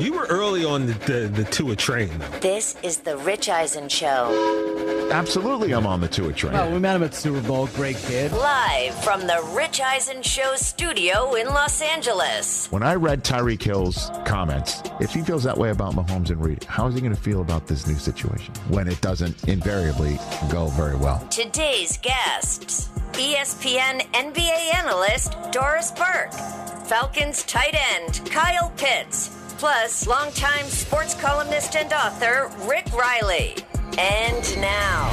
You were early on the, the, the Tua train, though. This is the Rich Eisen Show. Absolutely, I'm on the Tua train. Well, we met him at Super Bowl. Great kid. Live from the Rich Eisen Show studio in Los Angeles. When I read Tyreek Hill's comments, if he feels that way about Mahomes and Reed, how is he going to feel about this new situation when it doesn't invariably go very well? Today's guests ESPN NBA analyst Doris Burke, Falcons tight end Kyle Pitts, plus longtime sports columnist and author Rick Reilly. And now,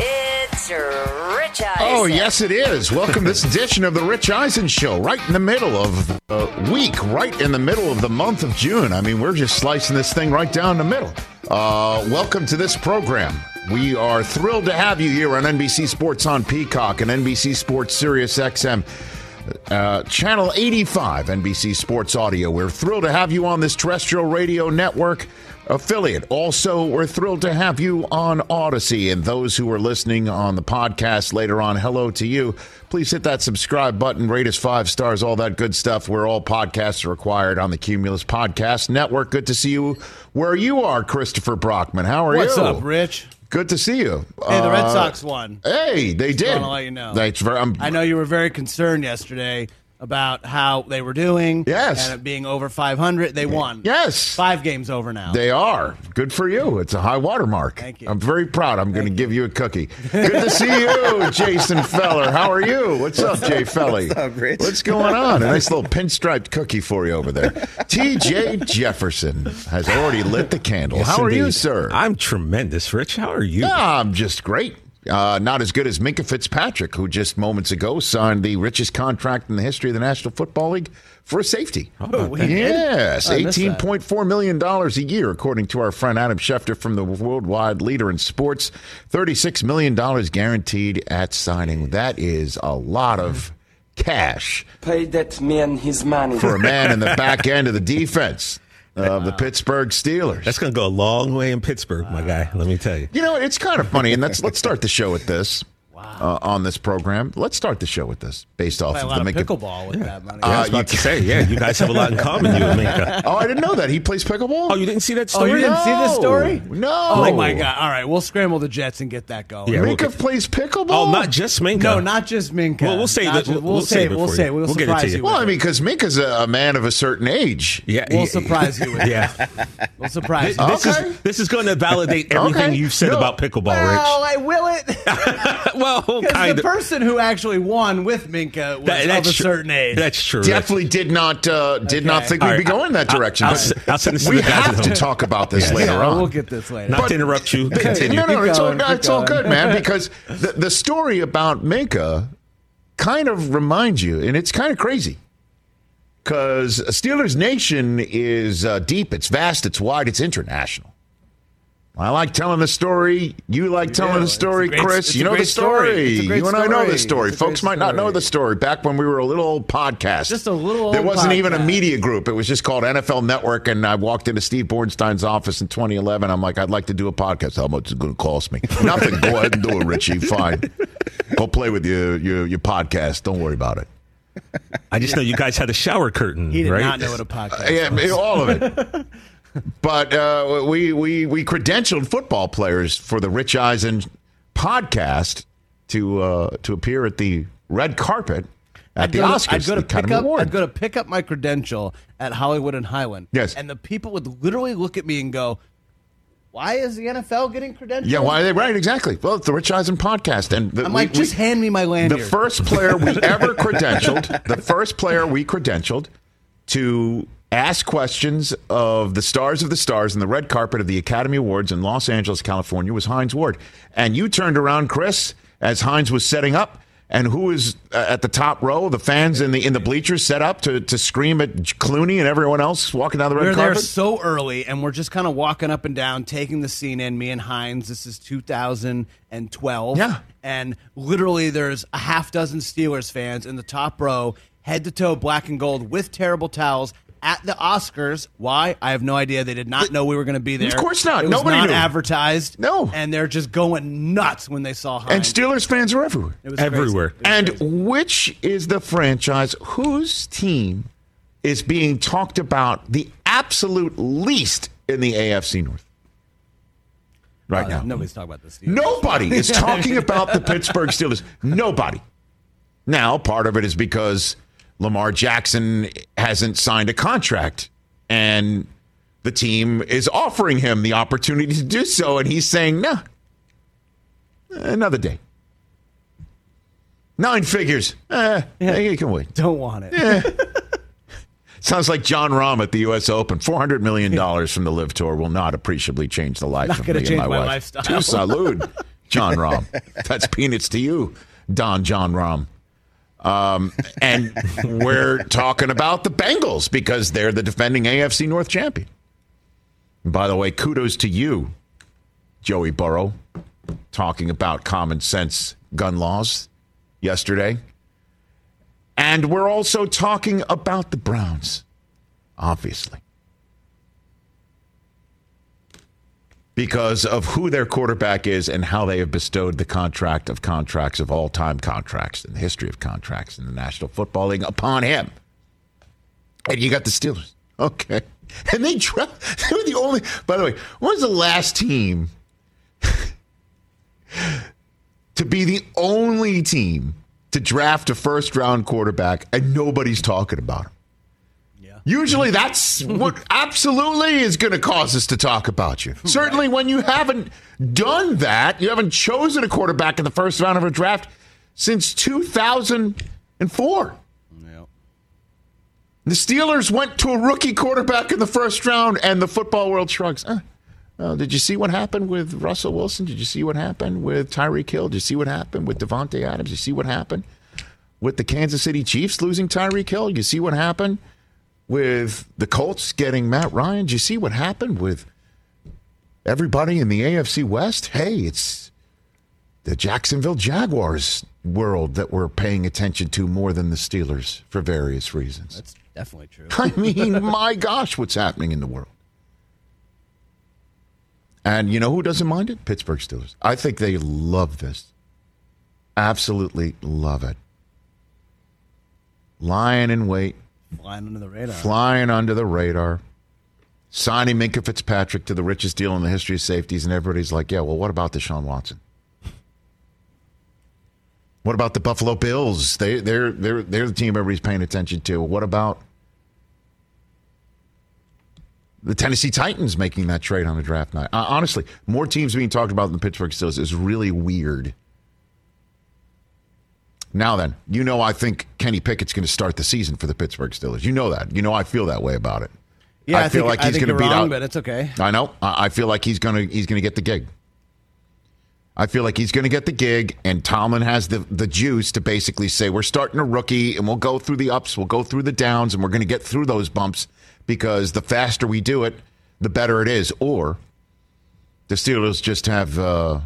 it's Rich Eisen. Oh, yes, it is. Welcome to this edition of the Rich Eisen Show, right in the middle of the week, right in the middle of the month of June. I mean, we're just slicing this thing right down the middle. Uh, welcome to this program. We are thrilled to have you here on NBC Sports on Peacock and NBC Sports Sirius XM. Uh, channel 85 NBC Sports Audio. We're thrilled to have you on this terrestrial radio network affiliate. Also, we're thrilled to have you on Audacy. And those who are listening on the podcast later on, hello to you. Please hit that subscribe button, rate us five stars, all that good stuff. Where all podcasts are required on the Cumulus Podcast Network. Good to see you where you are, Christopher Brockman. How are What's you? What's up, Rich? Good to see you. Hey, the Red Uh, Sox won. Hey, they did. I wanna let you know. That's very. I'm, I know you were very concerned yesterday about how they were doing. Yes. And it being over 500. They won. Yes. Five games over now. They are. Good for you. It's a high water mark. Thank you. I'm very proud. I'm going to give you a cookie. Good to see you, Jason Feller. How are you? What's up, Jay Felly? What's up, Rich? What's going on? A nice little pinstriped cookie for you over there. TJ Jefferson has already lit the candle. Yes, How are you, sir? I'm tremendous, Rich. How are you? I'm just great. Uh, not as good as Minkah Fitzpatrick, who just moments ago signed the richest contract in the history of the National Football League for a safety. Oh, he? Yes, I eighteen point four million dollars a year, according to our friend Adam Schefter from the worldwide leader in sports. Thirty-six million dollars guaranteed at signing. That is a lot of cash Pay that man his money. for a man in the back end of the defense of the Pittsburgh Steelers. That's going to go a long way in Pittsburgh, my guy. Let me tell you. You know, it's kind of funny, and let's let's start the show with this. Uh, on this program, let's start the show with this, based off a of lot the of pickleball with that money. Yeah, I was Uh, about you to say, yeah, you guys have a lot in common, you and Minkah. Oh, I didn't know that he plays pickleball. Oh, you didn't see that story? Oh, story? you didn't see this story? No. Oh, my God. All right. We'll scramble the Jets and get that going. Yeah, we'll Minkah plays pickleball. Oh, not just Minkah. No, not just Minkah. Well, we'll say Not it. We'll- We'll, we'll save save it. it We'll say you. We'll, We'll get it to surprise you. you. Well, I mean, because Minkah's a, a man of a certain age. Yeah, We'll yeah, surprise you with. Yeah. We'll surprise This, you. this Okay. is this is going to validate everything Okay. you've said No. about pickleball, Rich. Well, I will it. Rich. well, Because kind the of. person who actually won with Minkah was That- of a true. certain age. That's true. Rich. Definitely did not uh, did not Okay. think we'd All be right, going that I'll- direction. I'll but s- I'll send this to we the guys have to home. talk about this Yeah. later Yeah, on. We'll get this later. Not to interrupt you. Continue. No, no, it's, all, going, keep it's all good, man. Because the, the story about Minkah kind of reminds you, and it's kind of crazy. Because Steelers Nation is uh, deep, it's vast, it's wide, it's international. I like telling the story. You like telling do. the story, great- Chris. You know the story. story. It's a great you and I know the story. story. It's Folks great might not know the story. Back when we were a little old podcast, Just a little There wasn't even a media group. It was just called NFL Network. And I walked into Steve Bornstein's office in 2011. I'm like, I'd like to do a podcast. How much is it going to cost me? Nothing. Go ahead and do it, Richie. Fine. Go play with your your, your podcast. Don't worry about it. I just know you guys had a shower curtain, He did right? not know what a podcast uh, Yeah, was. all of it. But uh, we we we credentialed football players for the Rich Eisen podcast to uh, to appear at the red carpet at I'd the go to- Oscars. I'd go to pick up. Award. I'd go to pick up my credential at Hollywood and Highland. Yes. and the people would literally look at me and go, "Why is the NFL getting credentials?" yeah, why are they right? Exactly. Well, it's the Rich Eisen podcast, and the, I'm we- like, just we- hand me my land. the first player we ever credentialed, the first player we credentialed to ask questions of the stars of the stars in the red carpet of the Academy Awards in Los Angeles, California was Hines Ward. And you turned around, Chris, as Hines was setting up. And who is uh, at the top row? The fans in the in the bleachers set up to, to scream at Clooney and everyone else walking down the red we were there carpet. so early, and we're just kind of walking up and down, taking the scene in. Me and Hines. This is 2012. Yeah. and literally, there's a half dozen Steelers fans in the top row, head to toe, black and gold, with terrible towels. At the Oscars, why? I have no idea. They did not know we were going to be there. Of course not. It was Nobody not knew. advertised. No. and they're just going nuts when they saw Hines. and Steelers fans are everywhere. It was crazy. Everywhere. It was And which is the franchise whose team is being talked about the absolute least in the AFC North right Uh, now? Nobody's talking about this. Nobody is talking about the Pittsburgh Steelers. Nobody. Now, part of it is because Lamar Jackson hasn't signed a contract and the team is offering him the opportunity to do so, and he's saying, no, another day. Nine figures. Eh, you can wait. Don't want it. Sounds like Jon Rahm at the U.S. Open. Four hundred million dollars from the LIV Tour will not appreciably change the life Not of me and my, my wife. lifestyle. To salute, Jon Rahm. That's peanuts to you, Don Jon Rahm. Um, and we're talking about the Bengals because they're the defending AFC North champion. By the way, kudos to you, Joey Burrow, talking about common sense gun laws yesterday. And we're also talking about the Browns, obviously. Because of who their quarterback is and how they have bestowed the contract of contracts of all time contracts in the history of contracts in the National Football League upon him. And you got the Steelers. Okay. And they, dra- they were the only, by the way, was the last team to be the only team to draft a first round quarterback and nobody's talking about him. Usually that's what absolutely is going to cause us to talk about you. Certainly when you haven't done that, you haven't chosen a quarterback in the first round of a draft since 2004. Yeah. The Steelers went to a rookie quarterback in the first round, and the football world shrugs. Uh, did you see what happened with Russell Wilson? Did you see what happened with Tyreek Hill? Did you see what happened with Davante Adams? Did you see what happened with the Kansas City Chiefs losing Tyreek Hill? Did you see what happened with the Colts getting Matt Ryan? Do you see what happened with everybody in the AFC West? Hey, it's the Jacksonville Jaguars world that we're paying attention to more than the Steelers for various reasons. That's definitely true. I mean, my gosh, what's happening in the world? And you know who doesn't mind it? Pittsburgh Steelers. I think they love this. Absolutely love it. Lying in wait, Flying under the radar. flying under the radar, signing Minkah Fitzpatrick to the richest deal in the history of safeties, and everybody's like, yeah, well, what about Deshaun Watson? What about the Buffalo Bills? They, they're, they're, they're the team everybody's paying attention to. What about the Tennessee Titans making that trade on a draft night? Uh, honestly, more teams being talked about than the Pittsburgh Steelers is really weird. Now then, you know I think Kenny Pickett's going to start the season for the Pittsburgh Steelers. You know that. You know I feel that way about it. Yeah, I, I, feel think, like he's going to beat wrong, out. but it's okay. I know. I I feel like he's going to he's going to get the gig. I feel like he's going to get the gig, and Tomlin has the the juice to basically say we're starting a rookie, and we'll go through the ups, we'll go through the downs, and we're going to get through those bumps because the faster we do it, the better it is. Or the Steelers just have uh,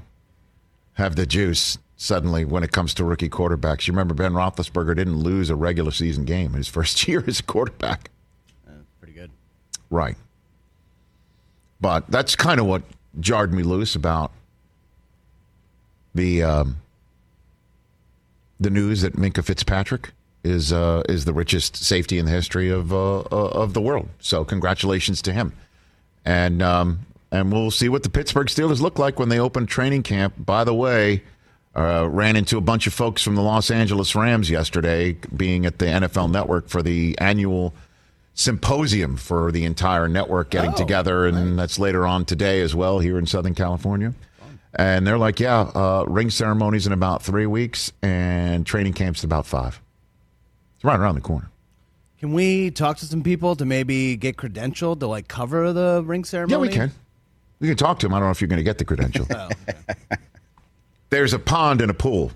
have the juice suddenly when it comes to rookie quarterbacks. You remember Ben Roethlisberger didn't lose a regular season game his first year as a quarterback. Pretty good. Right. But that's kind of what jarred me loose about the um, the news that Minkah Fitzpatrick is uh, is the richest safety in the history of uh, uh, of the world. So congratulations to him, and um, and we'll see what the Pittsburgh Steelers look like when they open training camp. By the way, Uh, ran into a bunch of folks from the Los Angeles Rams yesterday, being at the NFL Network for the annual symposium for the entire network getting Oh, together, and that's later on today as well here in Southern California. And they're like, yeah, uh, ring ceremonies in about three weeks, and training camps in about five. It's right around the corner. Can we talk to some people to maybe get credentialed to like cover the ring ceremony? Yeah, we can. We can talk to them. I don't know if you're going to get the credential. Oh, There's a pond and a pool.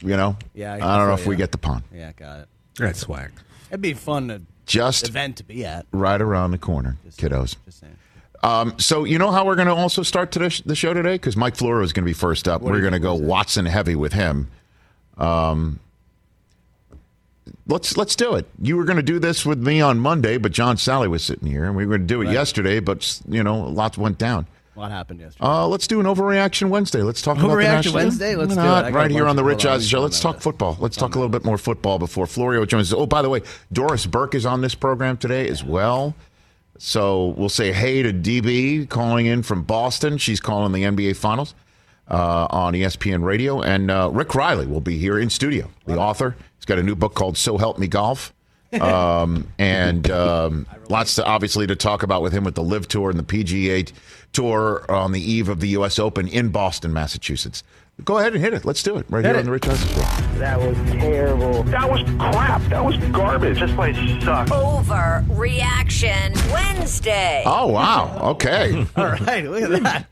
You know. Yeah, I I, don't know so, if we get the pond. Yeah, got it. That's swag. It'd be fun to Just event to be at. right around the corner, kiddos. Just saying. Um, so you know how we're going to also start to the show today because Mike Florio is going to be first up. What we're going to go Watson heavy with him. Um, let's let's do it. You were going to do this with me on Monday, but John Salley was sitting here, and we were going to do it yesterday, but you know, lots went down. What happened yesterday? Uh, let's do an overreaction Wednesday. Let's talk about Overreaction National- Wednesday? Let's Why do it. not? I got a right here on the Rich hold Eisen Show. let me Let's talk football. Let's talk a little bit more football before Florio joins us. Oh, by the way, Doris Burke is on this program today as well. So we'll say hey to DB calling in from Boston. She's calling the NBA Finals uh, on ESPN Radio, and uh, Rick Reilly will be here in studio. The author. He's got a new book called "So Help Me Golf." um, and um, lots to obviously to talk about with him with the LIV Tour and the PGA Tour on the eve of the U.S. Open in Boston, Massachusetts. Go ahead and hit it. Let's do it right here on the Rich Eisen Show. That was terrible. That was crap. That was garbage. This place sucks. Overreaction Wednesday. Oh wow! Okay, All right, look at that.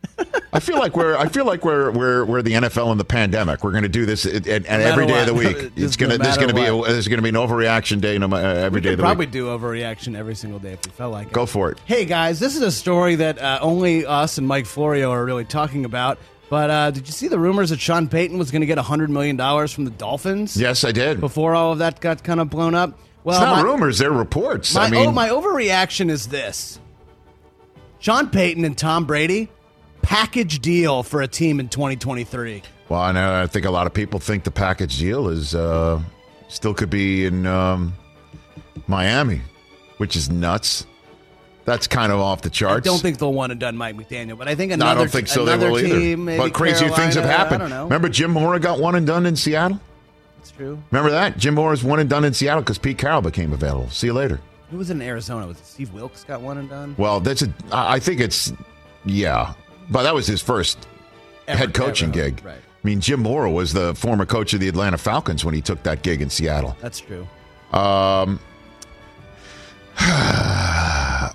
I feel like we're I feel like we're we're we're the NFL in the pandemic. We're going to do this at, at, at every day of the week. It's gonna no there's going to be a, there's going to be an overreaction day no, uh, every day of the probably week. do overreaction every single day if we felt like it. Go for it. Hey guys, this is a story that uh, only us and Mike Florio are really talking about. But uh, did you see the rumors that Sean Payton was going to get hundred million dollars from the Dolphins? Yes, I did. Before all of that got kind of blown up. Well, it's not my, rumors; they're reports. My, I mean, oh, my overreaction is this: Sean Payton and Tom Brady package deal for a team in 2023. Well, I know. I think a lot of people think the package deal is uh, still could be in um, Miami, which is nuts. That's kind of off the charts. I don't think they'll want to done Mike McDaniel, but I think No, another I don't think so. They will team, either. But crazier things have happened. I don't know. Remember, Jim Mora got one and done in Seattle. It's true. Remember that Jim Mora's one and done in Seattle because Pete Carroll became available. See you later. Who was in Arizona? Was it Steve Wilks got one and done? Well, that's a. I think it's yeah, but that was his first Ever- head coaching ever. gig. Right. I mean, Jim Mora was the former coach of the Atlanta Falcons when he took that gig in Seattle. That's true. Um, uh,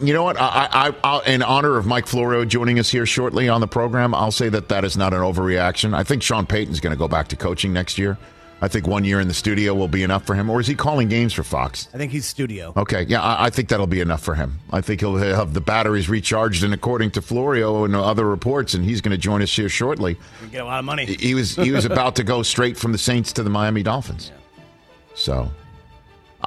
you know what? I, I, I, in honor of Mike Florio joining us here shortly on the program, I'll say that that is not an overreaction. I think Sean Payton's going to go back to coaching next year. I think one year in the studio will be enough for him. Or is he calling games for Fox? I think he's studio. Okay, yeah, I, I think that'll be enough for him. I think he'll have the batteries recharged, and according to Florio and other reports, and he's going to join us here shortly. You get a lot of money. He was he was about to go straight from the Saints to the Miami Dolphins. So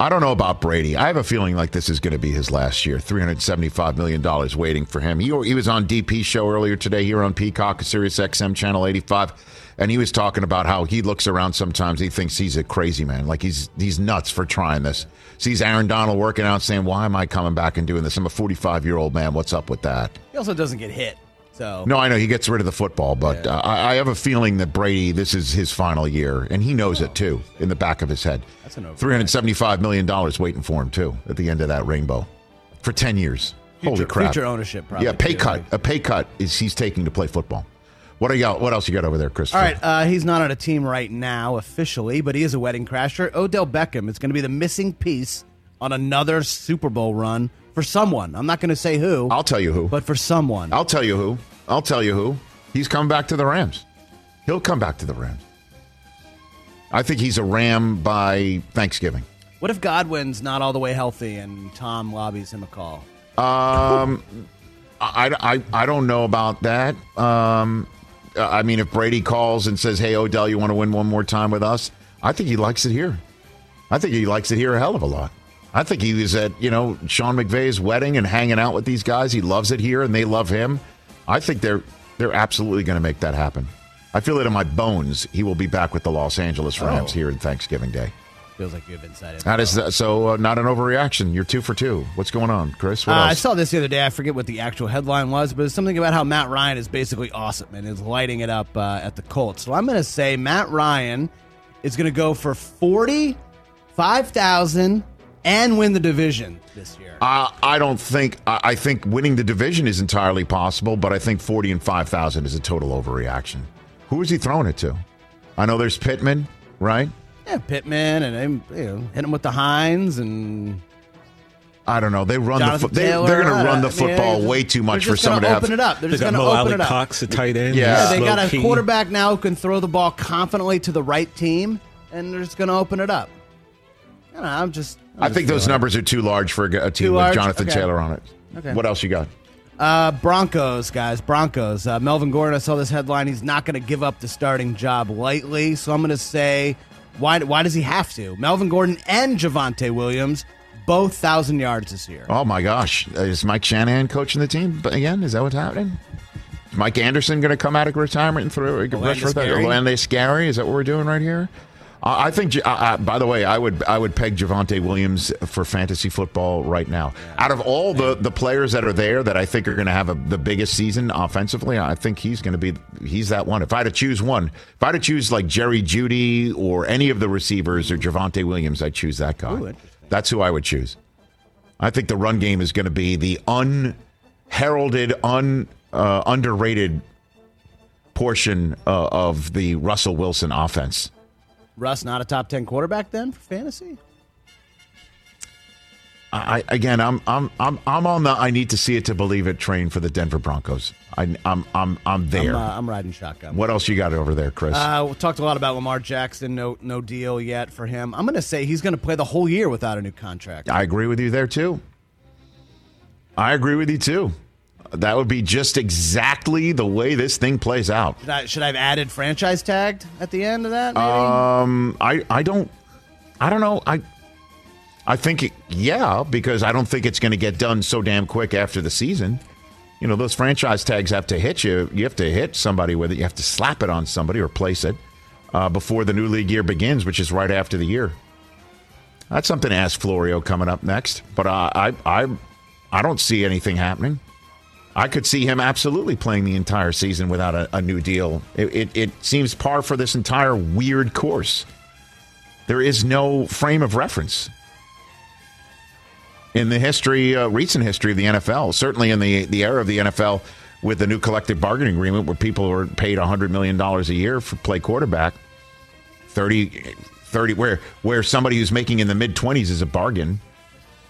I don't know about Brady. I have a feeling like this is going to be his last year. Three hundred seventy-five million dollars waiting for him. He, he was on DP show earlier today here on Peacock, Sirius XM channel eighty-five, and he was talking about how he looks around sometimes. He thinks he's a crazy man, like he's he's nuts for trying this. Sees Aaron Donald working out, saying, "Why am I coming back and doing this? I'm a forty-five-year-old man. What's up with that?" He also doesn't get hit. So No, I know he gets rid of the football, but uh, I, I have a feeling that Brady, this is his final year, and he knows it too in the back of his head. That's an. Three hundred seventy-five million dollars waiting for him too at the end of that rainbow for ten years. Holy Future- crap! future ownership, probably, yeah, pay too, cut. A pay cut is he's taking to play football. What are y'all? What else you got over there, Chris? All right, uh, he's not on a team right now officially, but he is a wedding crasher. Odell Beckham is going to be the missing piece on another Super Bowl run for someone. I'm not going to say who, I'll tell you who. but for someone. I'll tell you who. I'll tell you who. He's coming back to the Rams. He'll come back to the Rams. I think he's a Ram by Thanksgiving. What if Godwin's not all the way healthy and Tom lobbies him a call? Um, I, I, I don't know about that. Um, I mean, if Brady calls and says, "Hey, Odell, you want to win one more time with us?" I think he likes it here. I think he likes it here a hell of a lot. I think he was at you know Sean McVay's wedding and hanging out with these guys. He loves it here, and they love him. I think they're they're absolutely going to make that happen. I feel it in my bones. He will be back with the Los Angeles Rams Oh. here in Thanksgiving Day. Feels like you have inside info. How does that? So uh, not an overreaction. You're two for two. What's going on, Chris? Uh, I saw this the other day. I forget what the actual headline was, but it's something about how Matt Ryan is basically awesome and is lighting it up uh, at the Colts. So I'm going to say Matt Ryan is going to go for forty five thousand and win the division this year. Uh, I don't think. I, I think winning the division is entirely possible, but I think forty and five thousand is a total overreaction. Who is he throwing it to? I know there's Pittman, right? Yeah, Pittman and you know, hit him with the Hines and I don't know. They run the. Jonathan Fo- they, Taylor, they're going to run the football they're way too much for just gonna someone to have. open it up. They're They just going to open Alley it up. Cox, the tight end. Yeah. Yeah, they Slow got a key. quarterback now who can throw the ball confidently to the right team, and they're just going to open it up. I don't know. I'm just. I think those numbers are too large for a team Too with large? Jonathan Okay. Taylor on it. Okay. What else you got? Uh, Broncos, guys, Broncos. Uh, Melvin Gordon, I saw this headline. He's not going to give up the starting job lightly. So I'm going to say, why, why does he have to? Melvin Gordon and Javonte Williams, both 1,000 yards this year. Oh my gosh, is Mike Shanahan coaching the team again? Is that what's happening? Is Mike Anderson going to come out of retirement and throw rush for that? Gary? Olandis Gary? Is that what we're doing right here? I think. Uh, uh, by the way, I would I would peg Javonte Williams for fantasy football right now. Out of all the the players that are there that I think are going to have a, the biggest season offensively, I think he's going to be he's that one. If I had to choose one, if I had to choose like Jerry Jeudy or any of the receivers or Javonte Williams, I'd choose that guy. interesting. That's who I would choose. I think the run game is going to be the unheralded, un uh, underrated portion uh, of the Russell Wilson offense. Russ not a top 10 quarterback then for fantasy? I, again, I'm I'm I'm I'm on the I need to see it to believe it train for the Denver Broncos. I, I'm I'm I'm there. I'm, uh, I'm riding shotgun. what else you got over there, Chris? Uh, we talked a lot about Lamar Jackson. No, no deal yet for him. I'm going to say he's going to play the whole year without a new contract. I agree with you there too. I agree with you too. That would be just exactly the way this thing plays out. Should I, should I have added franchise tagged at the end of that? Maybe? Um, I I don't I don't know. I I think it, yeah because I don't think it's going to get done so damn quick after the season. You know, those franchise tags have to hit you. You have to hit somebody with it. You have to slap it on somebody or place it uh, before the new league year begins, which is right after the year. That's something to ask Florio coming up next. But uh, I I I don't see anything happening. I could see him absolutely playing the entire season without a, a new deal. It, it, it seems par for this entire weird course. There is no frame of reference in the history, uh, recent history of the NFL. Certainly in the the era of the NFL with the new collective bargaining agreement, where people are paid hundred million dollars a year for play quarterback. 30, 30 where where somebody who's making in the mid twenties is a bargain.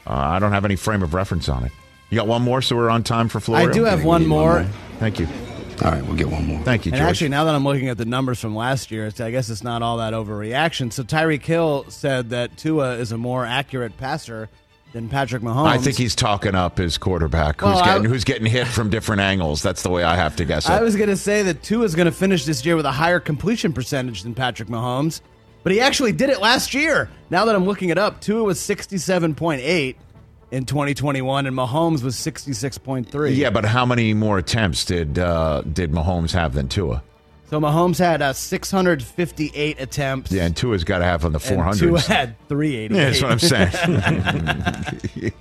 Uh, I don't have any frame of reference on it. You got one more, so we're on time for Florio. I do have one more. Thank you. All right, we'll get one more. Thank you, And George. actually, now that I'm looking at the numbers from last year, I guess it's not all that overreaction. So Tyreek Hill said that Tua is a more accurate passer than Patrick Mahomes. I think he's talking up his quarterback, who's Well, I- getting who's getting hit from different angles. That's the way I have to guess it. I was going to say that Tua is going to finish this year with a higher completion percentage than Patrick Mahomes, but he actually did it last year. Now that I'm looking it up, Tua was 67.8 in 2021, and Mahomes was 66.3. yeah, but how many more attempts did uh, did Mahomes have than Tua? So Mahomes had uh, 658 attempts. Yeah, and Tua's got to have on the four and Tua had 388. Yeah, that's what I'm saying.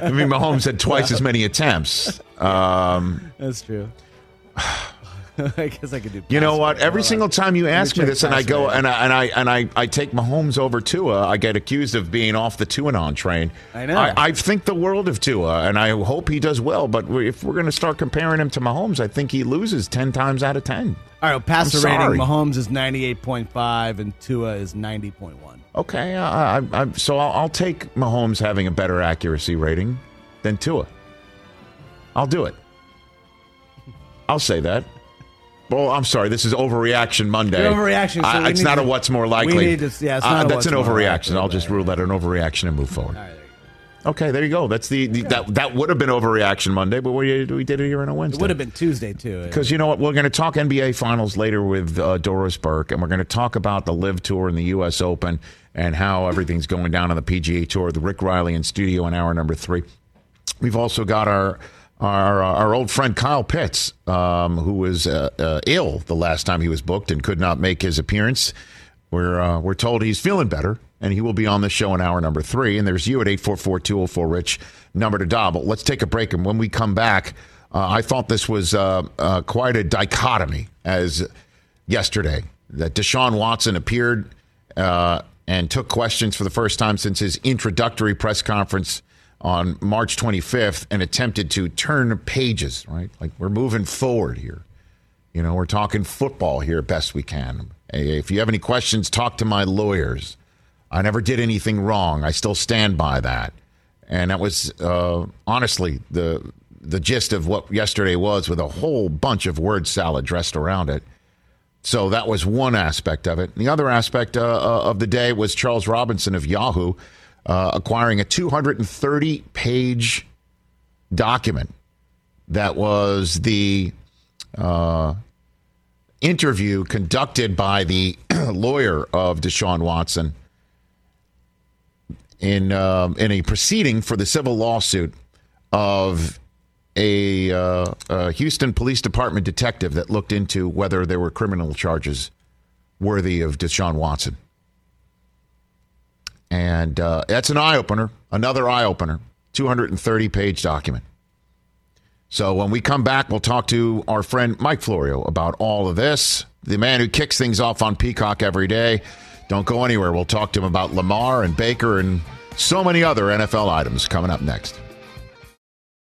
I mean, Mahomes had twice as many attempts. Um, That's true. I guess I could do. you know what? Every single time you ask me this, and I go and I and I and I, I take Mahomes over Tua, I get accused of being off the Tuanon train. I know. I, I think the world of Tua, and I hope he does well. But if we're going to start comparing him to Mahomes, I think he loses ten times out of ten. All right, well, passer I'm rating: sorry. Mahomes is 98.5 and Tua is 90.1. Okay, I, I, I, so I'll, I'll take Mahomes having a better accuracy rating than Tua. I'll do it. I'll say that. Well, I'm sorry. This is overreaction Monday. Overreaction, so I- it's not to- a what's more likely. we need to- yeah, it's Uh, that's an overreaction. I'll just rule that an overreaction and move forward. All right, there. Okay, there you go. That's the, the that that would have been overreaction Monday, but we we did it here on a Wednesday. It would have been Tuesday too. Because you know what? We're going to talk NBA Finals later with uh, Doris Burke, and we're going to talk about the LIV Tour and the U.S. Open and how everything's going down on the PGA Tour. The Rick Reilly in studio in hour number three. We've also got our our our old friend Kyle Pitts, um, who was uh, uh, ill the last time he was booked and could not make his appearance. We're uh, we're told he's feeling better. and he will be on the show in hour number three. And there's you at 844-204-RICH, number to. But let's take a break, and when we come back, uh, I thought this was uh, uh, quite a dichotomy as yesterday that Deshaun Watson appeared uh, and took questions for the first time since his introductory press conference on March 25th and attempted to turn pages, right? Like we're moving forward here. You know, we're talking football here best we can. If you have any questions, talk to my lawyers. I never did anything wrong. I still stand by that. And that was uh, honestly the the gist of what yesterday was, with a whole bunch of word salad dressed around it. So that was one aspect of it. The other aspect uh, uh of the day was Charles Robinson of Yahoo uh, acquiring a 230 page document that was the uh, interview conducted by the lawyer of Deshaun Watson in um, in a proceeding for the civil lawsuit of a, uh, a, Houston Police Department detective that looked into whether there were criminal charges worthy of Deshaun Watson. And uh, that's an eye opener, another eye opener, 230 page document. So when we come back, we'll talk to our friend Mike Florio about all of this, the man who kicks things off on Peacock every day. Don't go anywhere. We'll talk to him about Lamar and Baker and so many other NFL items coming up next.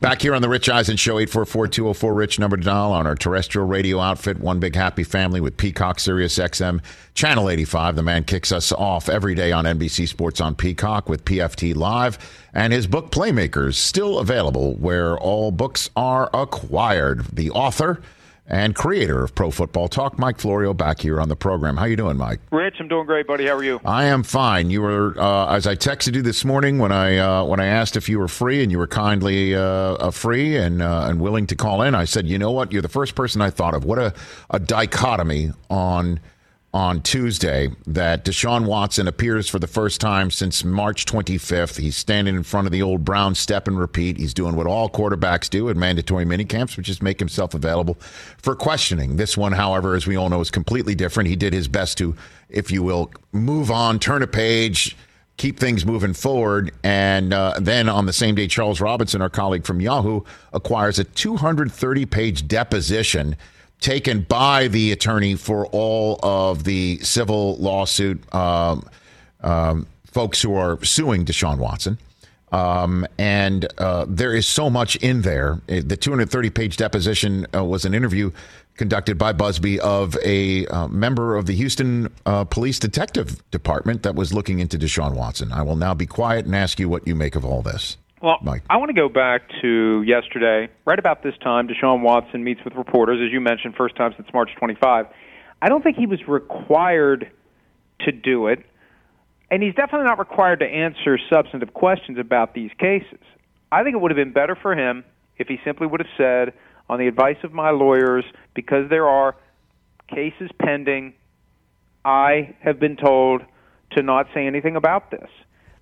Back here on the Rich Eisen Show, 844-204-RICH, number to dial on our terrestrial radio outfit, One Big Happy Family with Peacock, Sirius XM, Channel 85. The man kicks us off every day on NBC Sports on Peacock with PFT Live. And his book, Playmakers, still available where all books are acquired. The author and creator of Pro Football Talk, Mike Florio, back here on the program. How you doing, Mike? Rich, I'm doing great, buddy. How are you? I am fine. You were, uh, as I texted you this morning when I uh, when I asked if you were free, and you were kindly uh, free and uh, and willing to call in. I said, you know what? You're the first person I thought of. What a a dichotomy on on Tuesday that Deshaun Watson appears for the first time since March 25th. He's standing in front of the old Brown step and repeat. He's doing what all quarterbacks do at mandatory minicamps, which is make himself available for questioning. This one, however, as we all know, is completely different. He did his best to, if you will, move on, turn a page, keep things moving forward. And uh, then on the same day, Charles Robinson, our colleague from Yahoo, acquires a 230 page deposition taken by the attorney for all of the civil lawsuit um, um, folks who are suing Deshaun Watson. Um, and uh, there is so much in there. The 230 page deposition uh, was an interview conducted by Buzbee of a uh, member of the Houston uh, Police Detective Department that was looking into Deshaun Watson. I will now be quiet and ask you what you make of all this. Well, Mike. I want to go back to yesterday. Right about this time, Deshaun Watson meets with reporters, as you mentioned, first time since March 25. I don't think he was required to do it, and he's definitely not required to answer substantive questions about these cases. I think it would have been better for him if he simply would have said, on the advice of my lawyers, because there are cases pending, I have been told to not say anything about this.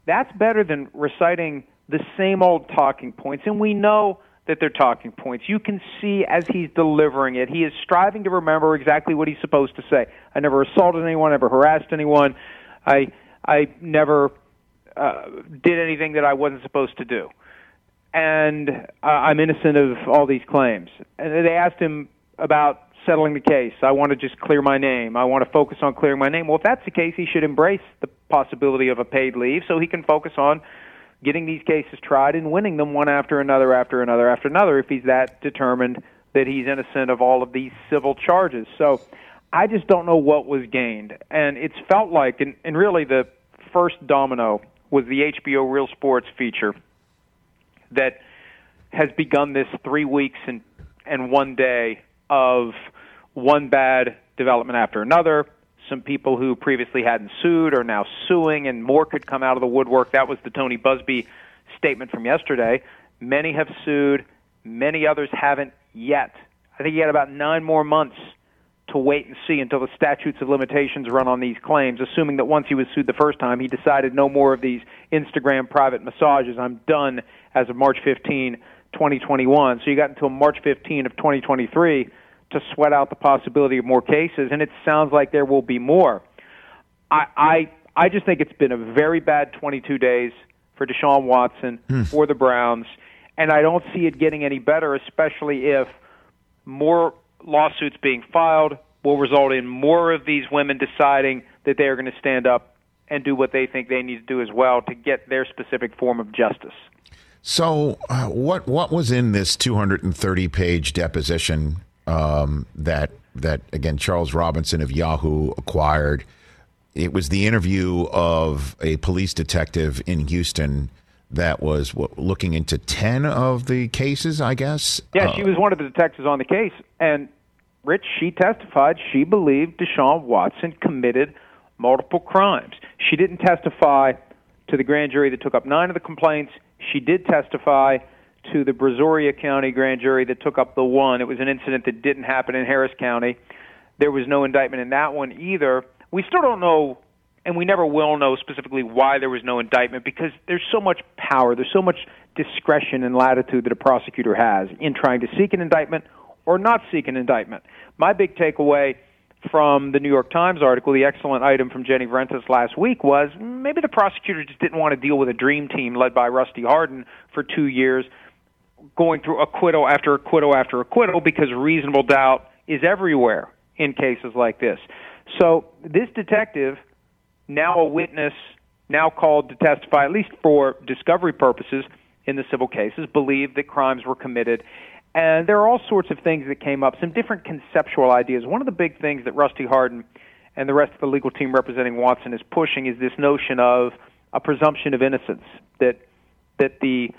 That's better than reciting the same old talking points, and we know that they're talking points. You can see as he's delivering it, he is striving to remember exactly what he's supposed to say. I never assaulted anyone, never harassed anyone. I I never uh, did anything that I wasn't supposed to do, and uh, I'm innocent of all these claims. And they asked him about settling the case. I want to just clear my name. I want to focus on clearing my name. Well, if that's the case, he should embrace the possibility of a paid leave so he can focus on getting these cases tried and winning them one after another after another after another if he's that determined that he's innocent of all of these civil charges. So I just don't know what was gained. And it's felt like, and, and really the first domino was the HBO Real Sports feature that has begun this three weeks and, and one day of one bad development after another. Some people who previously hadn't sued are now suing, and more could come out of the woodwork. That was the Tony Buzbee statement from yesterday. Many have sued, many others haven't yet. I think he had about nine more months to wait and see until the statutes of limitations run on these claims, assuming that once he was sued the first time, he decided no more of these Instagram private massages. I'm done as of March 15, 2021. So you got until March 15 of 2023 to sweat out the possibility of more cases, and it sounds like there will be more. I I, I just think it's been a very bad 22 days for Deshaun Watson for the Browns, and I don't see it getting any better, especially if more lawsuits being filed will result in more of these women deciding that they are going to stand up and do what they think they need to do as well to get their specific form of justice. So, uh, what what was in this 230 page deposition um, that that again Charles Robinson of Yahoo acquired? It was the interview of a police detective in Houston that was what, looking into 10 of the cases, I guess. Yeah, Uh, she was one of the detectives on the case, and Rich, she testified she believed Deshaun Watson committed multiple crimes. She didn't testify to the grand jury that took up nine of the complaints. She did testify to the Brazoria County grand jury that took up the one. It was an incident that didn't happen in Harris County. There was no indictment in that one either. We still don't know, and we never will know specifically why there was no indictment because there's so much power, there's so much discretion and latitude that a prosecutor has in trying to seek an indictment or not seek an indictment. My big takeaway from the New York Times article, the excellent item from Jenny Vrentas last week, was maybe the prosecutor just didn't want to deal with a dream team led by Rusty Hardin for two years, going through acquittal after acquittal after acquittal because reasonable doubt is everywhere in cases like this. So this detective, now a witness, now called to testify, at least for discovery purposes in the civil cases, believed that crimes were committed. And there are all sorts of things that came up, some different conceptual ideas. One of the big things that Rusty Hardin and the rest of the legal team representing Watson is pushing is this notion of a presumption of innocence that that the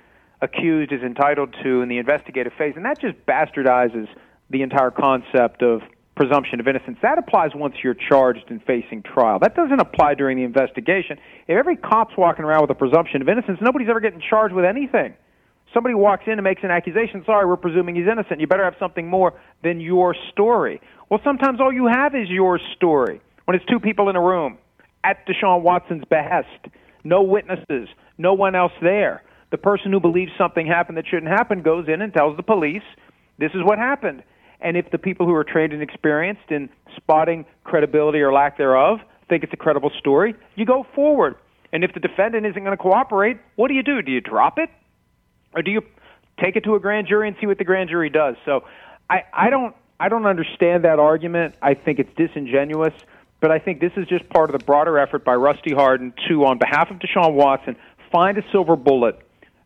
accused is entitled to in the investigative phase, and that just bastardizes the entire concept of presumption of innocence. That applies once you're charged and facing trial. That doesn't apply during the investigation. If every cop's walking around with a presumption of innocence, nobody's ever getting charged with anything. Somebody walks in and makes an accusation, sorry, we're presuming he's innocent. You better have something more than your story. Well, sometimes all you have is your story. When it's two people in a room at Deshaun Watson's behest, no witnesses, no one else there. The person who believes something happened that shouldn't happen goes in and tells the police, this is what happened. And if the people who are trained and experienced in spotting credibility or lack thereof think it's a credible story, you go forward. And if the defendant isn't going to cooperate, what do you do? Do you drop it? Or do you take it to a grand jury and see what the grand jury does? So I, I don't I don't understand that argument. I think it's disingenuous, but I think this is just part of the broader effort by Rusty Hardin to, on behalf of Deshaun Watson, find a silver bullet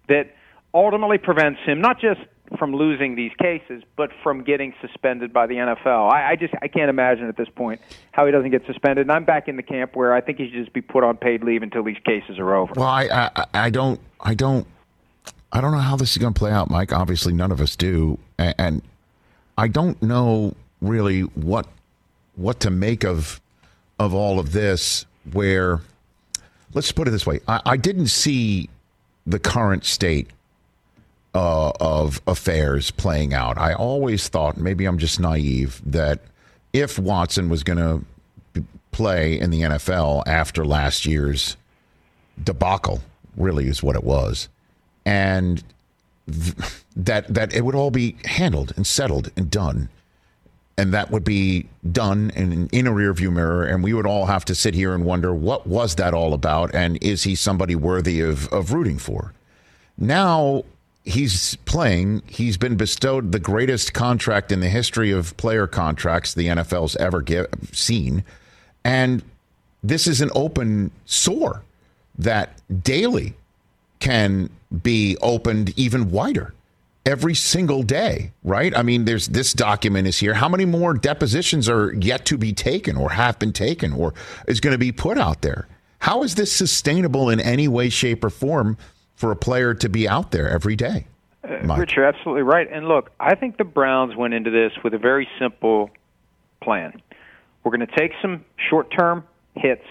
that ultimately prevents him not just from losing these cases, but from getting suspended by the NFL. I, I just I can't imagine at this point how he doesn't get suspended. And I'm back in the camp where I think he should just be put on paid leave until these cases are over. Well, I I, I don't I don't I don't know how this is going to play out, Mike. Obviously, none of us do, and, and I don't know really what what to make of of all of this. Where let's put it this way: I, I didn't see the current state uh, of affairs playing out. I always thought, maybe I'm just naive, that if Watson was going to play in the NFL after last year's debacle, really is what it was, and th- that that it would all be handled and settled and done. And that would be done in, in a rearview mirror, and we would all have to sit here and wonder what was that all about, and is he somebody worthy of, of rooting for? Now he's playing. He's been bestowed the greatest contract in the history of player contracts the NFL's ever give, seen. And this is an open sore that daily can be opened even wider every single day, right? I mean, there's this document is here. How many more depositions are yet to be taken or have been taken or is going to be put out there? How is this sustainable in any way, shape, or form for a player to be out there every day? Uh, Rich, you're absolutely right. And look, I think the Browns went into this with a very simple plan. We're going to take some short term hits,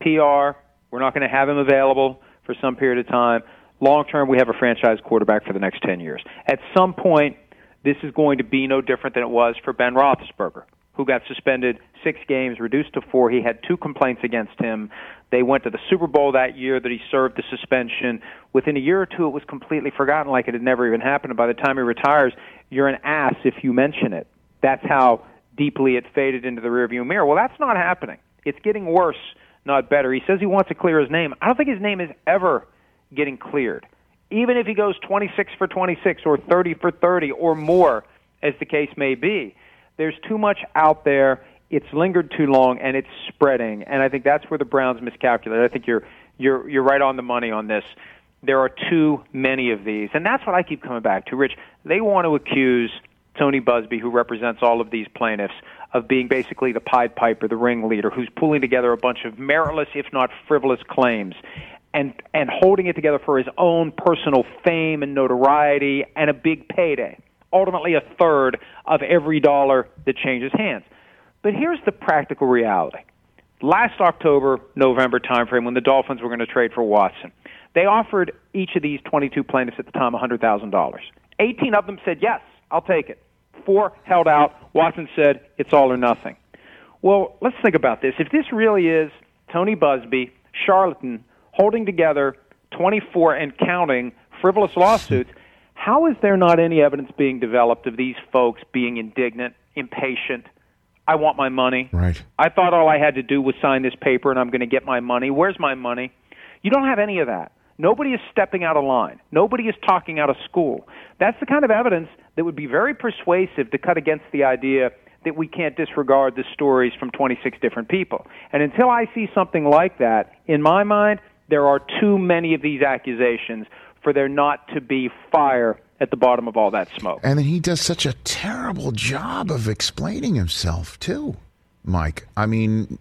PR. We're not going to have him available for some period of time. Long term, we have a franchise quarterback for the next 10 years. At some point, this is going to be no different than it was for Ben Roethlisberger, who got suspended six games, reduced to four. He had two complaints against him. They went to the Super Bowl that year that he served the suspension. Within a year or two, it was completely forgotten, like it had never even happened. And by the time he retires, you're an ass if you mention it. That's how deeply it faded into the rearview mirror. Well, that's not happening. It's getting worse, not better. He says he wants to clear his name. I don't think his name is ever getting cleared. Even if he goes 26 for 26 or 30 for 30 or more, as the case may be, there's too much out there it's lingered too long and it's spreading. And I think that's where the Browns miscalculated. I think you're you're you're right on the money on this. There are too many of these, and that's what I keep coming back to. Rich, they want to accuse Tony Buzbee, who represents all of these plaintiffs, of being basically the Pied Piper, the ringleader, who's pulling together a bunch of meritless, if not frivolous, claims, and and holding it together for his own personal fame and notoriety and a big payday. Ultimately, a third of every dollar that changes hands. But here's the practical reality. Last October, November timeframe, when the Dolphins were going to trade for Watson, they offered each of these 22 plaintiffs at the time $100,000. 18 of them said, yes, I'll take it. Four held out. Watson said, it's all or nothing. Well, let's think about this. If this really is Tony Buzbee, charlatan, holding together 24 and counting frivolous lawsuits, how is there not any evidence being developed of these folks being indignant, impatient, I want my money. Right. I thought all I had to do was sign this paper and I'm going to get my money. Where's my money? You don't have any of that. Nobody is stepping out of line. Nobody is talking out of school. That's the kind of evidence that would be very persuasive to cut against the idea that we can't disregard the stories from 26 different people. And until I see something like that, in my mind, there are too many of these accusations for there not to be fire at the bottom of all that smoke. And then he does such a terrible job of explaining himself too, Mike. I mean,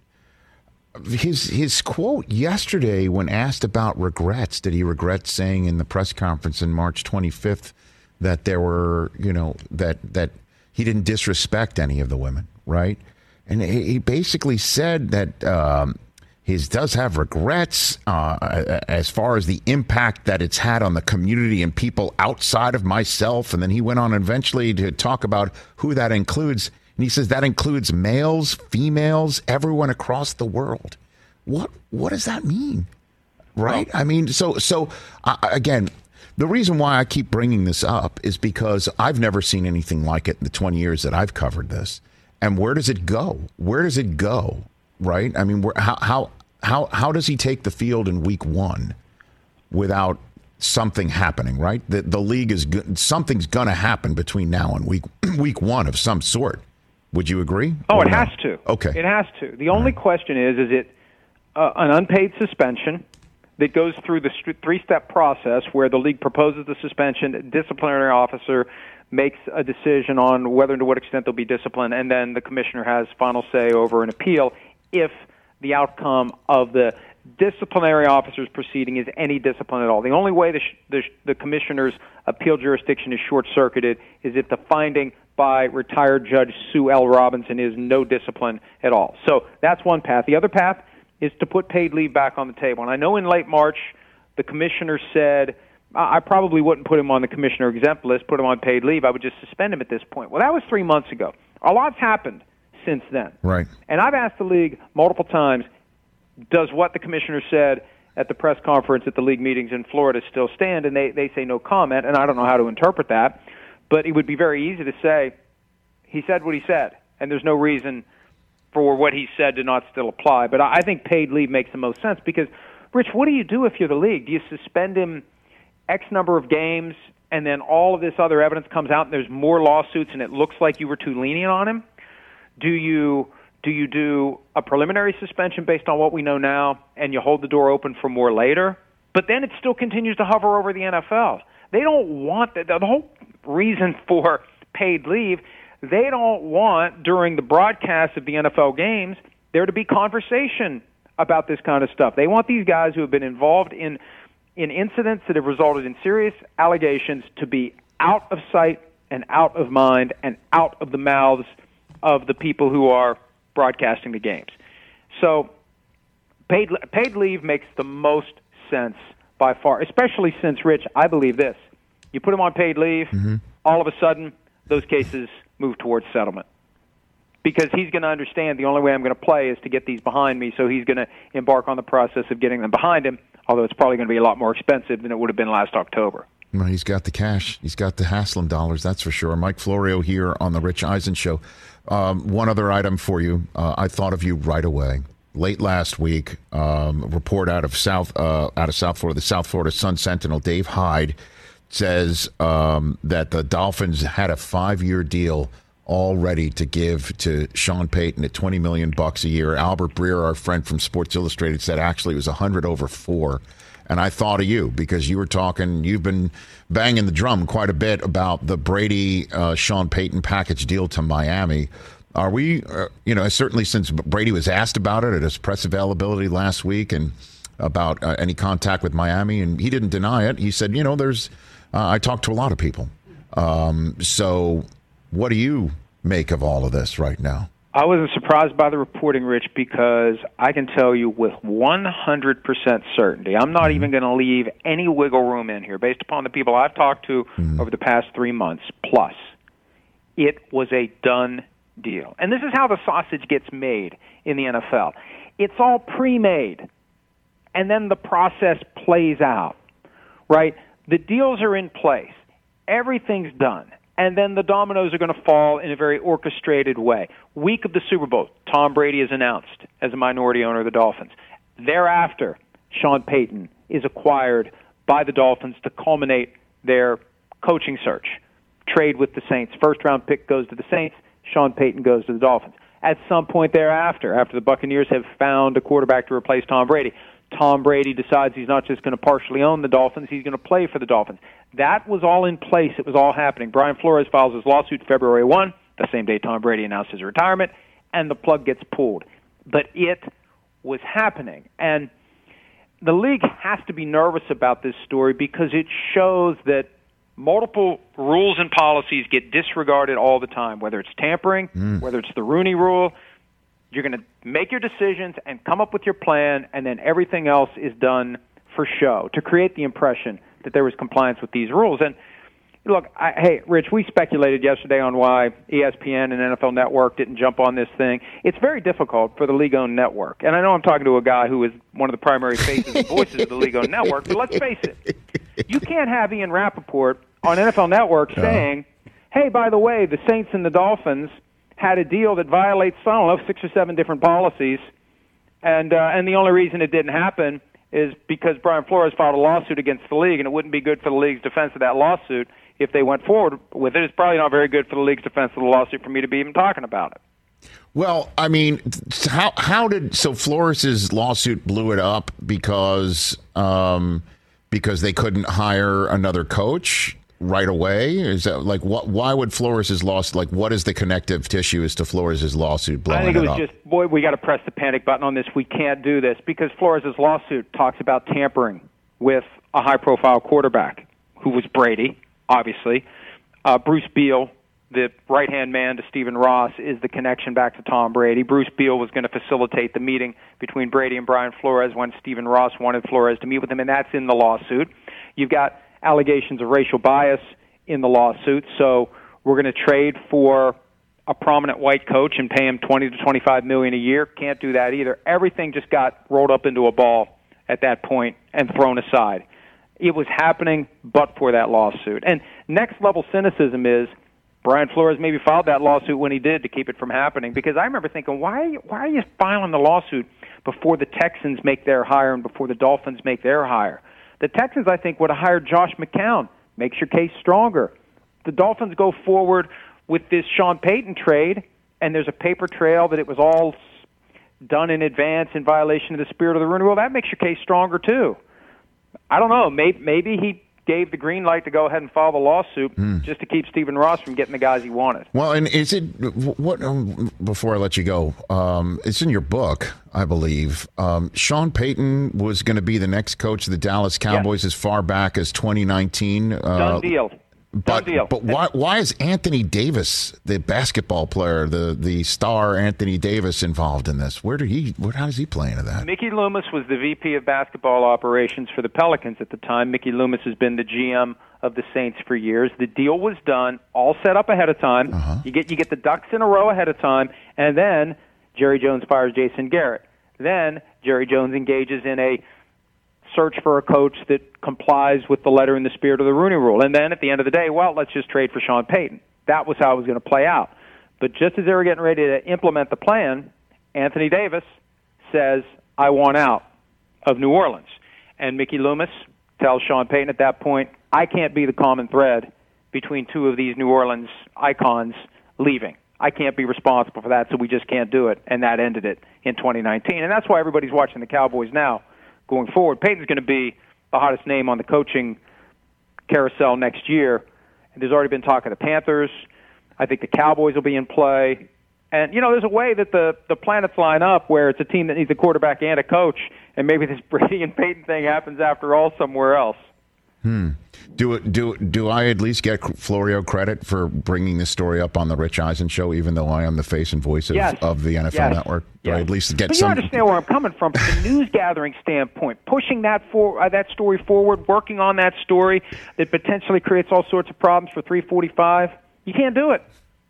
his his quote yesterday when asked about regrets, did he regret saying in the press conference in March 25th that there were, you know, that that he didn't disrespect any of the women, right? And he basically said that um, he does have regrets uh, as far as the impact that it's had on the community and people outside of myself. And then he went on eventually to talk about who that includes. And he says that includes males, females, everyone across the world. What what does that mean? Right? I mean, so so uh, again, the reason why I keep bringing this up is because I've never seen anything like it in the 20 years that I've covered this. And where does it go? Where does it go? right? I mean, how how how how does he take the field in week one without something happening? Right, the the league is something's going to happen between now and week week one of some sort. Would you agree? Oh, it no? has to. Okay, it has to. The only right. question is: is it uh, an unpaid suspension that goes through the three step process where the league proposes the suspension, disciplinary officer makes a decision on whether and to what extent there'll be discipline, and then the commissioner has final say over an appeal if the outcome of the disciplinary officer's proceeding is any discipline at all. The only way the, sh- the, sh- the commissioner's appeal jurisdiction is short circuited is if the finding by retired Judge Sue L. Robinson is no discipline at all. So that's one path. The other path is to put paid leave back on the table. And I know in late March, the commissioner said, I probably wouldn't put him on the commissioner exempt list, put him on paid leave. I would just suspend him at this point. Well, that was three months ago. A lot's happened since then. Right. And I've asked the league multiple times does what the commissioner said at the press conference at the league meetings in Florida still stand? And they, they say no comment, and I don't know how to interpret that. But it would be very easy to say he said what he said, and there's no reason for what he said to not still apply. But I think paid leave makes the most sense because, Rich, what do you do if you're the league? Do you suspend him X number of games, and then all of this other evidence comes out, and there's more lawsuits, and it looks like you were too lenient on him? Do you do you do a preliminary suspension based on what we know now, and you hold the door open for more later? But then it still continues to hover over the NFL. They don't want. The whole reason for paid leave they don't want during the broadcast of the NFL games there to be conversation about this kind of stuff. They want these guys who have been involved in in incidents that have resulted in serious allegations to be out of sight and out of mind and out of the mouths of the people who are broadcasting the games. So paid paid leave makes the most sense by far, especially since Rich, I believe this. You put them on paid leave, mm-hmm. all of a sudden those cases move towards settlement. Because he's going to understand the only way I'm going to play is to get these behind me, so he's going to embark on the process of getting them behind him, although it's probably going to be a lot more expensive than it would have been last October. Well, he's got the cash. He's got the Haslam dollars, that's for sure. Mike Florio here on the Rich Eisen Show. Um, one other item for you. Uh, I thought of you right away. Late last week, um, report out of South uh, out of South Florida, the South Florida Sun Sentinel, Dave Hyde says um, that the Dolphins had a five year deal all ready to give to Sean Payton at 20 million bucks a year. Albert Breer, our friend from Sports Illustrated, said actually it was 100 over 4. And I thought of you because you were talking, you've been banging the drum quite a bit about the Brady uh, Sean Payton package deal to Miami. Are we, uh, you know, certainly since Brady was asked about it at his press availability last week and about uh, any contact with Miami, and he didn't deny it. He said, you know, there's, uh, I talked to a lot of people. Um, so what do you make of all of this right now? I wasn't surprised by the reporting, Rich, because I can tell you with 100% certainty, I'm not mm-hmm. even going to leave any wiggle room in here based upon the people I've talked to mm-hmm. over the past three months. Plus, it was a done deal. And this is how the sausage gets made in the NFL it's all pre made, and then the process plays out, right? The deals are in place, everything's done and then the dominoes are going to fall in a very orchestrated way. Week of the Super Bowl, Tom Brady is announced as a minority owner of the Dolphins. Thereafter, Sean Payton is acquired by the Dolphins to culminate their coaching search. Trade with the Saints. First round pick goes to the Saints. Sean Payton goes to the Dolphins. At some point thereafter, after the Buccaneers have found a quarterback to replace Tom Brady, Tom Brady decides he's not just going to partially own the Dolphins, he's going to play for the Dolphins. That was all in place. It was all happening. Brian Flores files his lawsuit February 1, the same day Tom Brady announced his retirement, and the plug gets pulled. But it was happening. And the league has to be nervous about this story because it shows that multiple rules and policies get disregarded all the time, whether it's tampering, mm. whether it's the Rooney rule, you're going to make your decisions and come up with your plan, and then everything else is done for show to create the impression that there was compliance with these rules. And look, I, hey, Rich, we speculated yesterday on why ESPN and NFL Network didn't jump on this thing. It's very difficult for the league-owned network, and I know I'm talking to a guy who is one of the primary faces and voices of the league-owned network. But let's face it, you can't have Ian Rapoport on NFL Network saying, "Hey, by the way, the Saints and the Dolphins." Had a deal that violates I don't know six or seven different policies, and uh, and the only reason it didn't happen is because Brian Flores filed a lawsuit against the league, and it wouldn't be good for the league's defense of that lawsuit if they went forward with it. It's probably not very good for the league's defense of the lawsuit for me to be even talking about it. Well, I mean, how how did so Flores's lawsuit blew it up because um, because they couldn't hire another coach right away? Is that like what? Why would Flores's lawsuit like what is the connective tissue as to Flores's lawsuit blowing I think it was up? just, boy, we got to press the panic button on this. We can't do this because Flores' lawsuit talks about tampering with a high-profile quarterback who was Brady, obviously. Uh, Bruce Beal, the right-hand man to Stephen Ross, is the connection back to Tom Brady. Bruce Beal was going to facilitate the meeting between Brady and Brian Flores when Stephen Ross wanted Flores to meet with him, and that's in the lawsuit. You've got allegations of racial bias in the lawsuit, so we're going to trade for a prominent white coach and pay him 20 to 25 million a year. Can't do that either. Everything just got rolled up into a ball at that point and thrown aside. It was happening but for that lawsuit. And next level cynicism is Brian Flores maybe filed that lawsuit when he did to keep it from happening because I remember thinking why why are you filing the lawsuit before the Texans make their hire and before the Dolphins make their hire? The Texans I think would have hired Josh McCown. Makes your case stronger. The Dolphins go forward with this Sean Payton trade and there's a paper trail that it was all done in advance in violation of the spirit of the Rooney Rule. That makes your case stronger too. I don't know. Maybe, maybe he gave the green light to go ahead and file the lawsuit just to keep Stephen Ross from getting the guys he wanted. Well, and is it what? Um, before I let you go, um, it's in your book, I believe. Um, Sean Payton was going to be the next coach of the Dallas Cowboys as far back as 2019. Uh, Done deal. But, but why why is Anthony Davis, the basketball player, the the star Anthony Davis, involved in this? Where did he? Where, how does he play into that? Mickey Loomis was the VP of basketball operations for the Pelicans at the time. Mickey Loomis has been the GM of the Saints for years. The deal was done, all set up ahead of time. Uh-huh. You get you get the ducks in a row ahead of time, and then Jerry Jones fires Jason Garrett. Then Jerry Jones engages in a search for a coach that complies with the letter and the spirit of the Rooney Rule. And then at the end of the day, well, let's just trade for Sean Payton. That was how it was going to play out. But just as they were getting ready to implement the plan, Anthony Davis says, I want out of New Orleans. And Mickey Loomis tells Sean Payton at that point, I can't be the common thread between two of these New Orleans icons leaving. I can't be responsible for that, so we just can't do it. And that ended it in 2019. And that's why everybody's watching the Cowboys now going forward. Payton's going to be the hottest name on the coaching carousel next year. And there's already been talk of the Panthers. I think the Cowboys will be in play. And you know, there's a way that the the planets line up where it's a team that needs a quarterback and a coach, and maybe this Brady and Peyton thing happens after all somewhere else. Hmm. Do it. Do do I at least get Florio credit for bringing this story up on the Rich Eisen show, even though I am the face and voice of, Yes. of the NFL Yes. Network? Do Yes. I at least get but some? you understand where I'm coming from from the news gathering standpoint, pushing that for uh, that story forward, working on that story that potentially creates all sorts of problems for 345. You can't do it.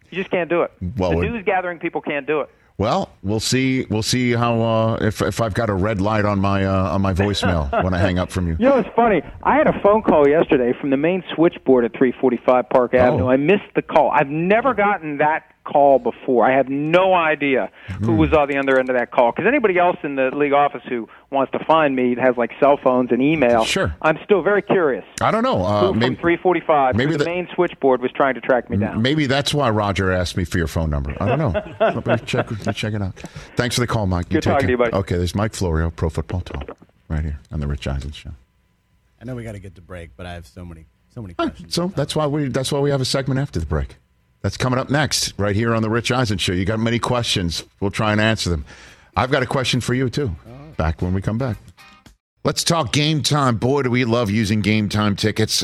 You just can't do it. Well, the it- news gathering people can't do it. Well, we'll see. We'll see how uh, if if I've got a red light on my uh, on my voicemail when I hang up from you. You know, it's funny. I had a phone call yesterday from the main switchboard at 345 Park Avenue. I missed the call. I've never gotten that call before. I have no idea who was on the other end of that call. Because anybody else in the league office who wants to find me has like cell phones and email. Sure. I'm still very curious. I don't know. Uh, who from maybe 345 maybe maybe the, the- main switchboard was trying to track me down. maybe that's why Roger asked me for your phone number. I don't know. Let me check check it out. Thanks for the call, Mike. Good take talking to you, buddy. Okay, there's Mike Florio, Pro Football Talk, right here on the Rich Eisen Show. I know we got to get to break, but I have so many, so many questions. So that's why we that's why we have a segment after the break. That's coming up next, right here on the Rich Eisen Show. You got many questions. We'll try and answer them. I've got a question for you too. Back when we come back. Let's talk game time. Boy, do we love using game time tickets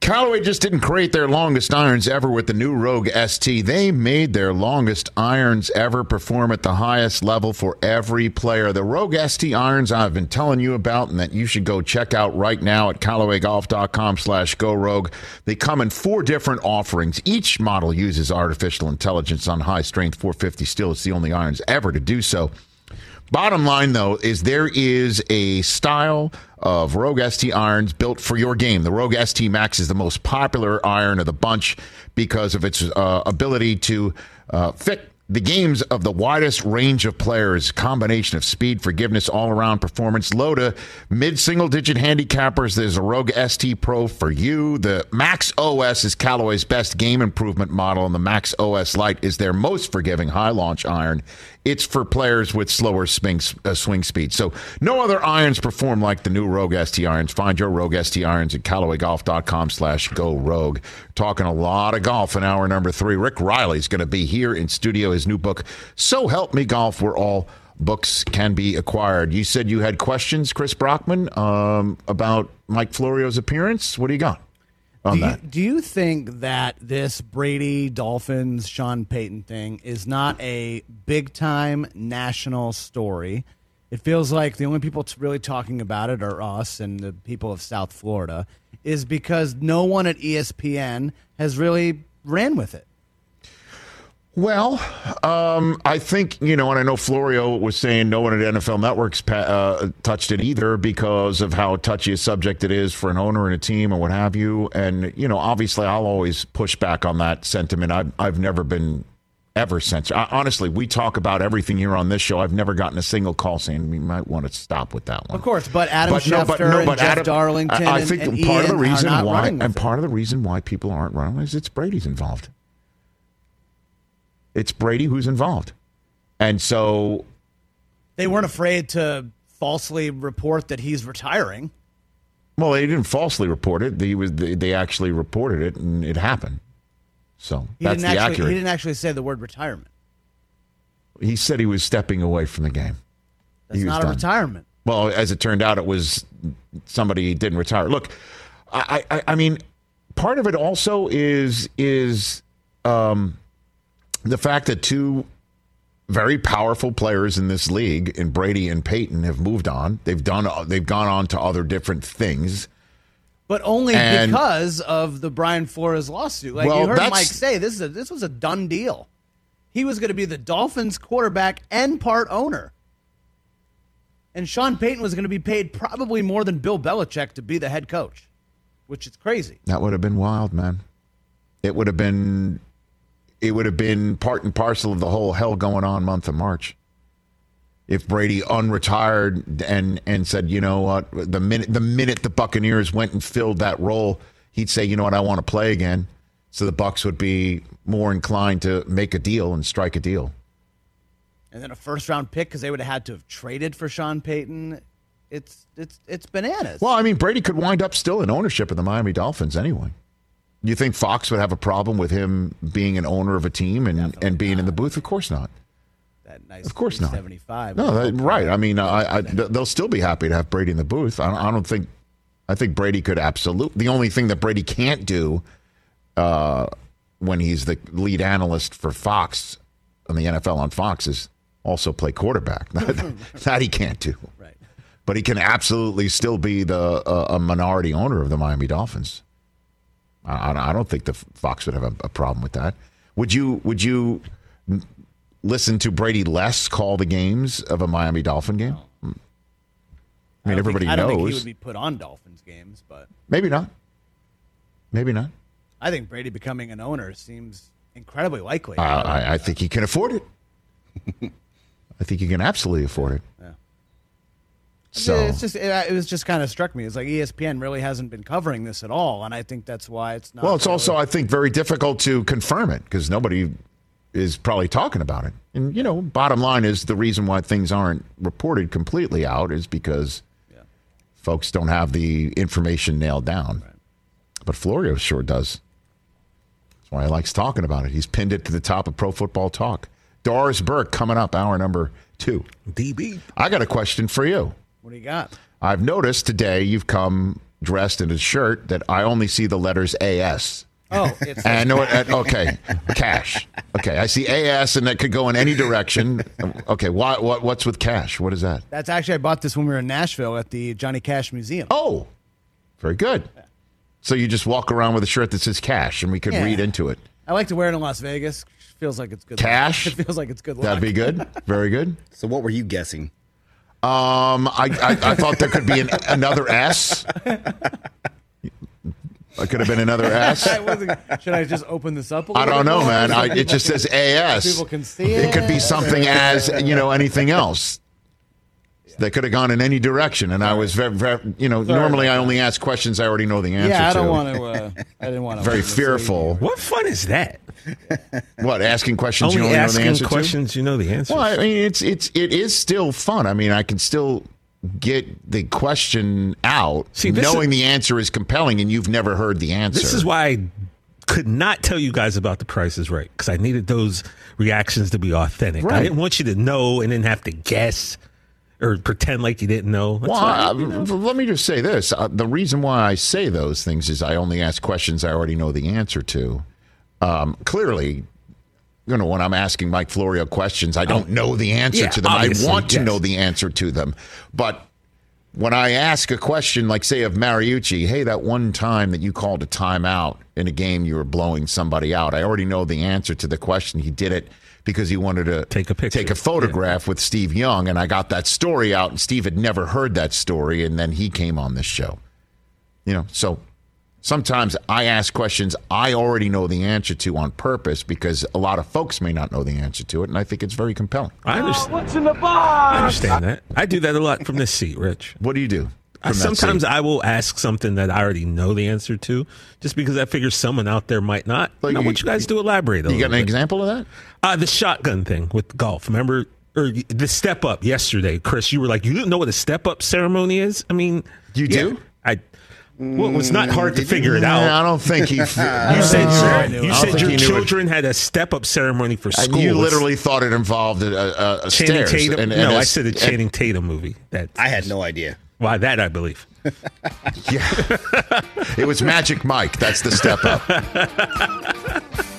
Callaway just didn't create their longest irons ever with the new Rogue ST. They made their longest irons ever perform at the highest level for every player. The Rogue ST irons I've been telling you about and that you should go check out right now at CallawayGolf.com slash go rogue. They come in four different offerings. Each model uses artificial intelligence on high strength 450 steel. It's the only irons ever to do so. Bottom line, though, is there is a style of Rogue ST irons built for your game. The Rogue ST Max is the most popular iron of the bunch because of its uh, ability to uh, fit the games of the widest range of players, combination of speed, forgiveness, all around performance, low to mid single digit handicappers. There's a Rogue ST Pro for you. The Max OS is Callaway's best game improvement model, and the Max OS Lite is their most forgiving high launch iron. It's for players with slower swing, uh, swing speed. So no other irons perform like the new Rogue ST irons. Find your Rogue ST irons at CallawayGolf.com slash go rogue. Talking a lot of golf in hour number three. Rick Reilly's going to be here in studio. His new book, So Help Me Golf, where all books can be acquired. You said you had questions, Chris Brockman, um, about Mike Florio's appearance. What do you got? Do you, do you think that this Brady Dolphins Sean Payton thing is not a big time national story? It feels like the only people really talking about it are us and the people of South Florida, is because no one at ESPN has really ran with it. Well, um, I think you know, and I know Florio was saying no one at NFL Networks uh, touched it either because of how touchy a subject it is for an owner and a team and what have you. And you know, obviously, I'll always push back on that sentiment. I've I've never been ever since. I, honestly, we talk about everything here on this show. I've never gotten a single call saying we might want to stop with that one. Of course, but Adam but, Schefter no, but, no, but and Jeff Darlington. I, I think and, and part Ian of the reason why, and part of the reason why people aren't running is it's Brady's involved. It's Brady who's involved. And so they weren't afraid to falsely report that he's retiring. Well, they didn't falsely report it. They was they actually reported it, and it happened. So he that's the actually, accurate. He didn't actually say the word retirement. He said he was stepping away from the game. That's not done. retirement. Well, as it turned out, it was somebody didn't retire. Look, I, I, I mean, part of it also is is um, the fact that two very powerful players in this league, in Brady and Payton, have moved on. They've done. They've gone on to other different things. But only and, because of the Brian Flores lawsuit. Like well, you heard Mike say, this is a, this was a done deal. He was going to be the Dolphins quarterback and part owner. And Sean Payton was going to be paid probably more than Bill Belichick to be the head coach, which is crazy. That would have been wild, man. It would have been it would have been part and parcel of the whole hell going on month of March. If Brady unretired and and said, you know what, the minute the minute the Buccaneers went and filled that role, he'd say, you know what, I want to play again. So the Bucks would be more inclined to make a deal and strike a deal. And then a first round pick because they would have had to have traded for Sean Payton. It's it's it's bananas. Well, I mean, Brady could wind up still in ownership of the Miami Dolphins anyway. You think Fox would have a problem with him being an owner of a team and, and being not. in the booth? Of course not. That nice of course not. No, that, right. I mean, I, I, they'll still be happy to have Brady in the booth. I, I, don't think. I think Brady could absolutely. The only thing that Brady can't do uh, when he's the lead analyst for Fox on the NFL on Fox is also play quarterback. that he can't do. Right. But he can absolutely still be the uh, a minority owner of the Miami Dolphins. I, I don't think the Fox would have a, a, problem with that. Would you? Would you? listen to Brady less call the games of a Miami Dolphin game? I mean, I everybody think, I don't think he would be put on Dolphins games, but Maybe not. Maybe not. I think Brady becoming an owner seems incredibly likely. Uh, I, I think he can afford it. I think he can absolutely afford it. Yeah. So it's just it, it was just kind of struck me. It's like ESPN really hasn't been covering this at all, and I think that's why it's not. well, it's really- also I think very difficult to confirm it because nobody is probably talking about it. And you know, bottom line is the reason why things aren't reported completely out is because folks don't have the information nailed down. But Florio sure does. That's why he likes talking about it. He's pinned it to the top of Pro Football Talk. Doris Burke coming up, hour number two. DB. I got a question for you. What do you got? I've noticed today you've come dressed in a shirt that I only see the letters AS. Oh, it's And I know it. Okay, cash. Okay, I see AS, and that could go in any direction. Okay, why, what, what's with cash? What is that? that's actually I bought this when we were in Nashville at the Johnny Cash Museum. Oh, very good. So you just walk around with a shirt that says cash, and we could Yeah. read into it. I like to wear it in Las Vegas. Feels like it's good. Cash? Luck. It feels like it's good luck. That'd be good. Very good. So what were you guessing? Um, I, I, I thought there could be an, another S. It could have been another S. Should I just open this up? A I don't know, man. I, it just says AS. People can see it. It could be something as you know anything else. They could have gone in any direction, and I was very, very you know. Sorry normally, I only ask questions I already know the answer to. Yeah, I don't to. want to. Uh, I didn't want to. Very fearful. What fun is that? What asking questions Only you only know the asking answer questions you know the answer. Well, I mean, it's it's it is still fun. I mean, I can still get the question out, See, knowing is- the answer is compelling, and you've never heard the answer. This is why I could not tell you guys about the Price is Right because I needed those reactions to be authentic. I didn't want you to know and then have to guess or pretend like you didn't know. That's Well, I- let me just say this: uh, the reason why I say those things is I only ask questions I already know the answer to. Um, clearly, you know, when I'm asking Mike Florio questions, I don't know the answer Oh. Yeah, to them. I want to yes. know the answer to them, but when I ask a question like, say, of Mariucci, hey, that one time that you called a timeout in a game, you were blowing somebody out. I already know the answer to the question. He did it because he wanted to Take a picture. take a photograph with Steve Young, and I got that story out, and Steve had never heard that story, and then he came on this show. You know, so sometimes I ask questions I already know the answer to on purpose because a lot of folks may not know the answer to it, and I think it's very compelling. I understand. What's in the box? I understand that. I do that a lot from this seat, Rich. What do you do? I, sometimes seat? I will ask something that I already know the answer to, just because I figure someone out there might not. Like, and I you- want you guys to elaborate a you got an bit. example of that? Uh, the shotgun thing with golf. Remember, or the step up yesterday, Chris? You were like, you didn't know what a step up ceremony is. I mean, You yeah, do? I. Well, it was not hard to figure it out. I don't think he. You you said I your, you said your think he it. children had a step up ceremony for school. You It's literally thought it involved a, a, a Channing stairs. Tatum. and- no, and I a- said a Channing Tatum movie. That I had no idea. Why that I believe. Yeah. it was Magic Mike. That's the step up.